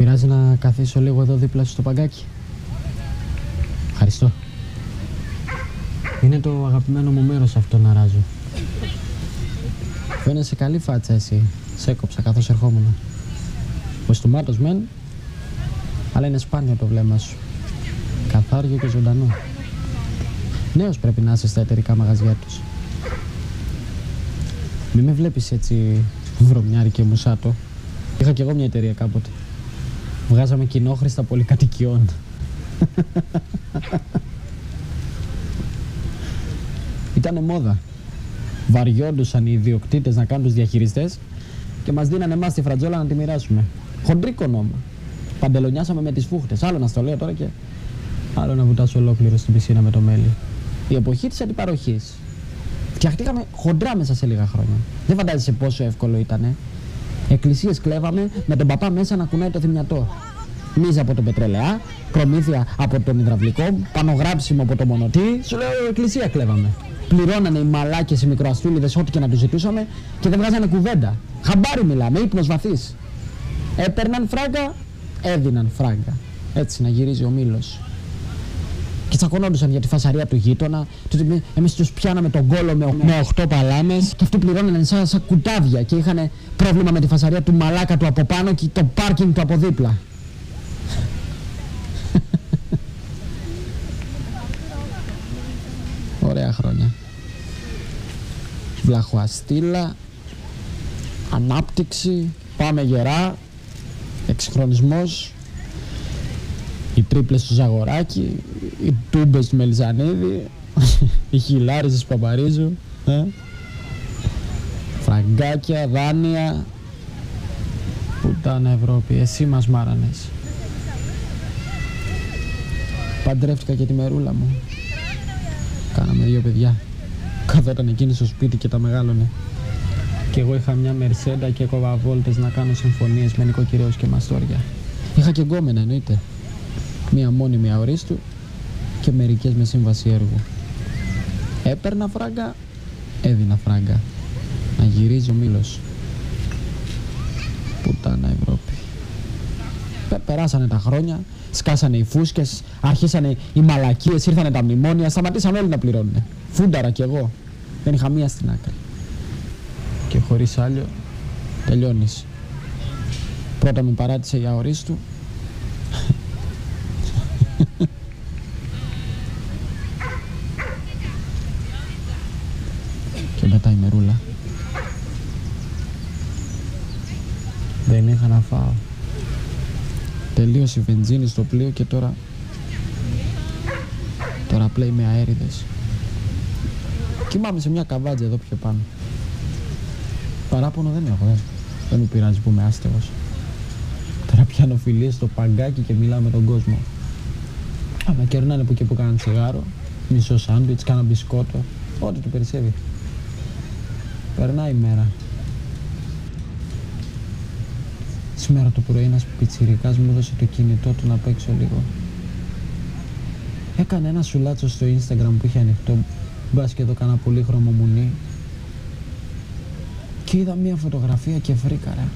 πειράζει να καθίσω λίγο εδώ δίπλα σου στο παγκάκι. Ευχαριστώ. Είναι το αγαπημένο μου μέρος αυτό να ράζω. Φαίνεσαι καλή φάτσα εσύ. Σε έκοψα καθώς ερχόμουν. Ο στομάτος μεν, αλλά είναι σπάνιο το βλέμμα σου. Καθάριο και ζωντανό. Νέος πρέπει να είσαι στα εταιρικά μαγαζιά τους. Μη με βλέπεις έτσι βρωμιάρι και μουσάτο. Είχα κι εγώ μια εταιρεία κάποτε. Βγάζαμε κοινόχρηστα πολυκατοικιών. Ήτανε μόδα. Βαριόντουσαν οι ιδιοκτήτες να κάνουν τους διαχειριστές και μας δίνανε εμάς τη φρατζόλα να τη μοιράσουμε. Χοντρίκο νόμο. Παντελονιάσαμε με τις φούχτες. Άλλο να στο λέω τώρα και άλλο να βουτάσω ολόκληρο στην πισίνα με το μέλι. Η εποχή της αντιπαροχής. Φτιαχτήκαμε χοντρά μέσα σε λίγα χρόνια. Δεν φαντάζεσαι πόσο εύκολο ήταν. Εκκλησίες κλέβαμε με τον παπά μέσα να κουνάει το θυμιατό. Μίζα από τον πετρελαιά, προμήθεια από τον υδραυλικό, πανογράψιμο από το μονοτή. Σου λέω εκκλησία κλέβαμε. Πληρώνανε οι μαλάκες οι μικροαστούλιδες ό,τι και να τους ζητούσαμε και δεν βγάζανε κουβέντα. Χαμπάρι μιλάμε, ύπνο βαθύ. Έπαιρναν φράγκα, έδιναν φράγκα. Έτσι να γυρίζει ο μήλος. Και τσακωνόντουσαν για τη φασαρία του γείτονα. Εμείς τους πιάναμε τον κόλο με, με 8 παλάμες και αυτοί πληρώνανε σαν, σαν κουτάβια και είχαν πρόβλημα με τη φασαρία του μαλάκα του από πάνω και το πάρκινγκ του από δίπλα. Ωραία χρόνια. Βλαχοαστήλα, ανάπτυξη, πάμε γερά, εξυγχρονισμός, οι τρίπλες του Ζαγοράκη, οι τούμπες του Μελισανίδη, οι χιλάριζες του Παπαρίζου, ε; φραγκάκια, δάνεια, πουτάνα Ευρώπη, εσύ μας μάρανες. Παντρεύτηκα και τη μερούλα μου. Κάναμε δύο παιδιά. Καθόταν εκείνη στο σπίτι και τα μεγάλωνε. Και εγώ είχα μια μερσέντα και έκοβα βόλτες να κάνω συμφωνίες με νοικοκυρέους και μαστόρια. Είχα και γκόμενα εννοείται. Μία μόνιμη αορίστου και μερικές με σύμβαση έργου. Έπαιρνα φράγκα, έδινα φράγκα. Να γυρίζει ο μήλος. Πουτάνα Ευρώπη. Περάσανε τα χρόνια, σκάσανε οι φούσκες, αρχίσανε οι μαλακίες, ήρθανε τα μνημόνια, σταματήσαν όλοι να πληρώνουν. Φούνταρα κι εγώ. Δεν είχα μία στην άκρη. Και χωρίς άλλο, τελειώνεις. Πρώτα με παράτησε η αορίστου. και μετά η μερούλα. Δεν είχα να φάω. Τελείωσε η βενζίνη στο πλοίο και τώρα... Τώρα πλέει με αέριδες. Κοιμάμαι σε μια καβάτζα εδώ πιο πάνω. Παράπονο δεν έχω, δεν, δεν μου πειράζει που είμαι άστεγος. Τώρα πιάνω φιλίες στο παγκάκι και μιλάω με τον κόσμο. Α, με κερνάνε που και που κάνουν τσιγάρο, μισό σάντουιτς, κάνα μπισκότο, ό,τι του περισσεύει. Περνάει η μέρα. Σήμερα το πρωί ένας πιτσιρικάς μου έδωσε το κινητό του να παίξω λίγο. Έκανε ένα σουλάτσο στο Instagram που είχε ανοιχτό, μπας και εδώ κάνα πολύχρωμο μουνί. Και είδα μια φωτογραφία και φρίκαρα.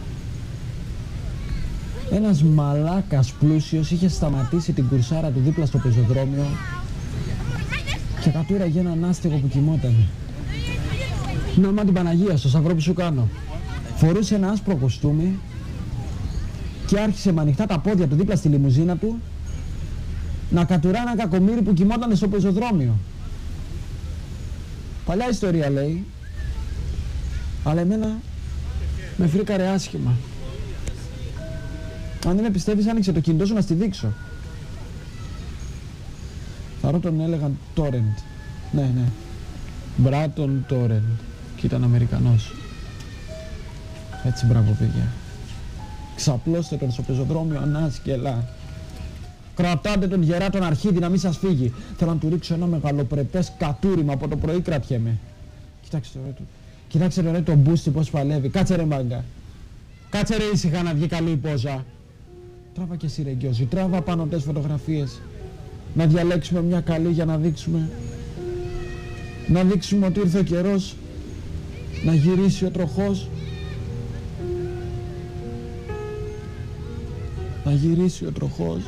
Ένας μαλάκας πλούσιος είχε σταματήσει την κουρσάρα του δίπλα στο πεζοδρόμιο και κατούραγε έναν άστεγο που κοιμόταν. Να μα την Παναγία στο σαυρό που σου κάνω. Φορούσε ένα άσπρο κοστούμι και άρχισε με ανοιχτά τα πόδια του δίπλα στη λιμουζίνα του να κατουρά ένα κακομύρι που κοιμόταν στο πεζοδρόμιο. Παλιά ιστορία λέει, αλλά εμένα με φρίκαρε άσχημα. Αν δεν με πιστεύεις άνοιξε το κινητό σου να στη δείξω. Θα τον έλεγαν Torrent. Ναι, ναι. Μπράτον Torrent. Και ήταν Αμερικανός. Έτσι μπράβο παιδιά. Ξαπλώστε τον στο πεζοδρόμιο ανάσκελα. Κρατάτε τον γερά τον αρχίδι να μην σας φύγει. Θέλω να του ρίξω ένα μεγαλοπρεπές κατούριμα από το πρωί κρατιέμαι. Κοιτάξτε ρε του. Κοιτάξτε ρε τον μπούστι πως παλεύει. Κάτσε ρε μάγκα. Κάτσε ρε ήσυχα να βγει καλή η πόζα. Τράβα και εσύ ρε Γκιόζη. Τράβα πάνω τες φωτογραφίες. Να διαλέξουμε μια καλή για να δείξουμε. Να δείξουμε ότι ήρθε ο καιρός να γυρίσει ο τροχός να γυρίσει ο τροχός.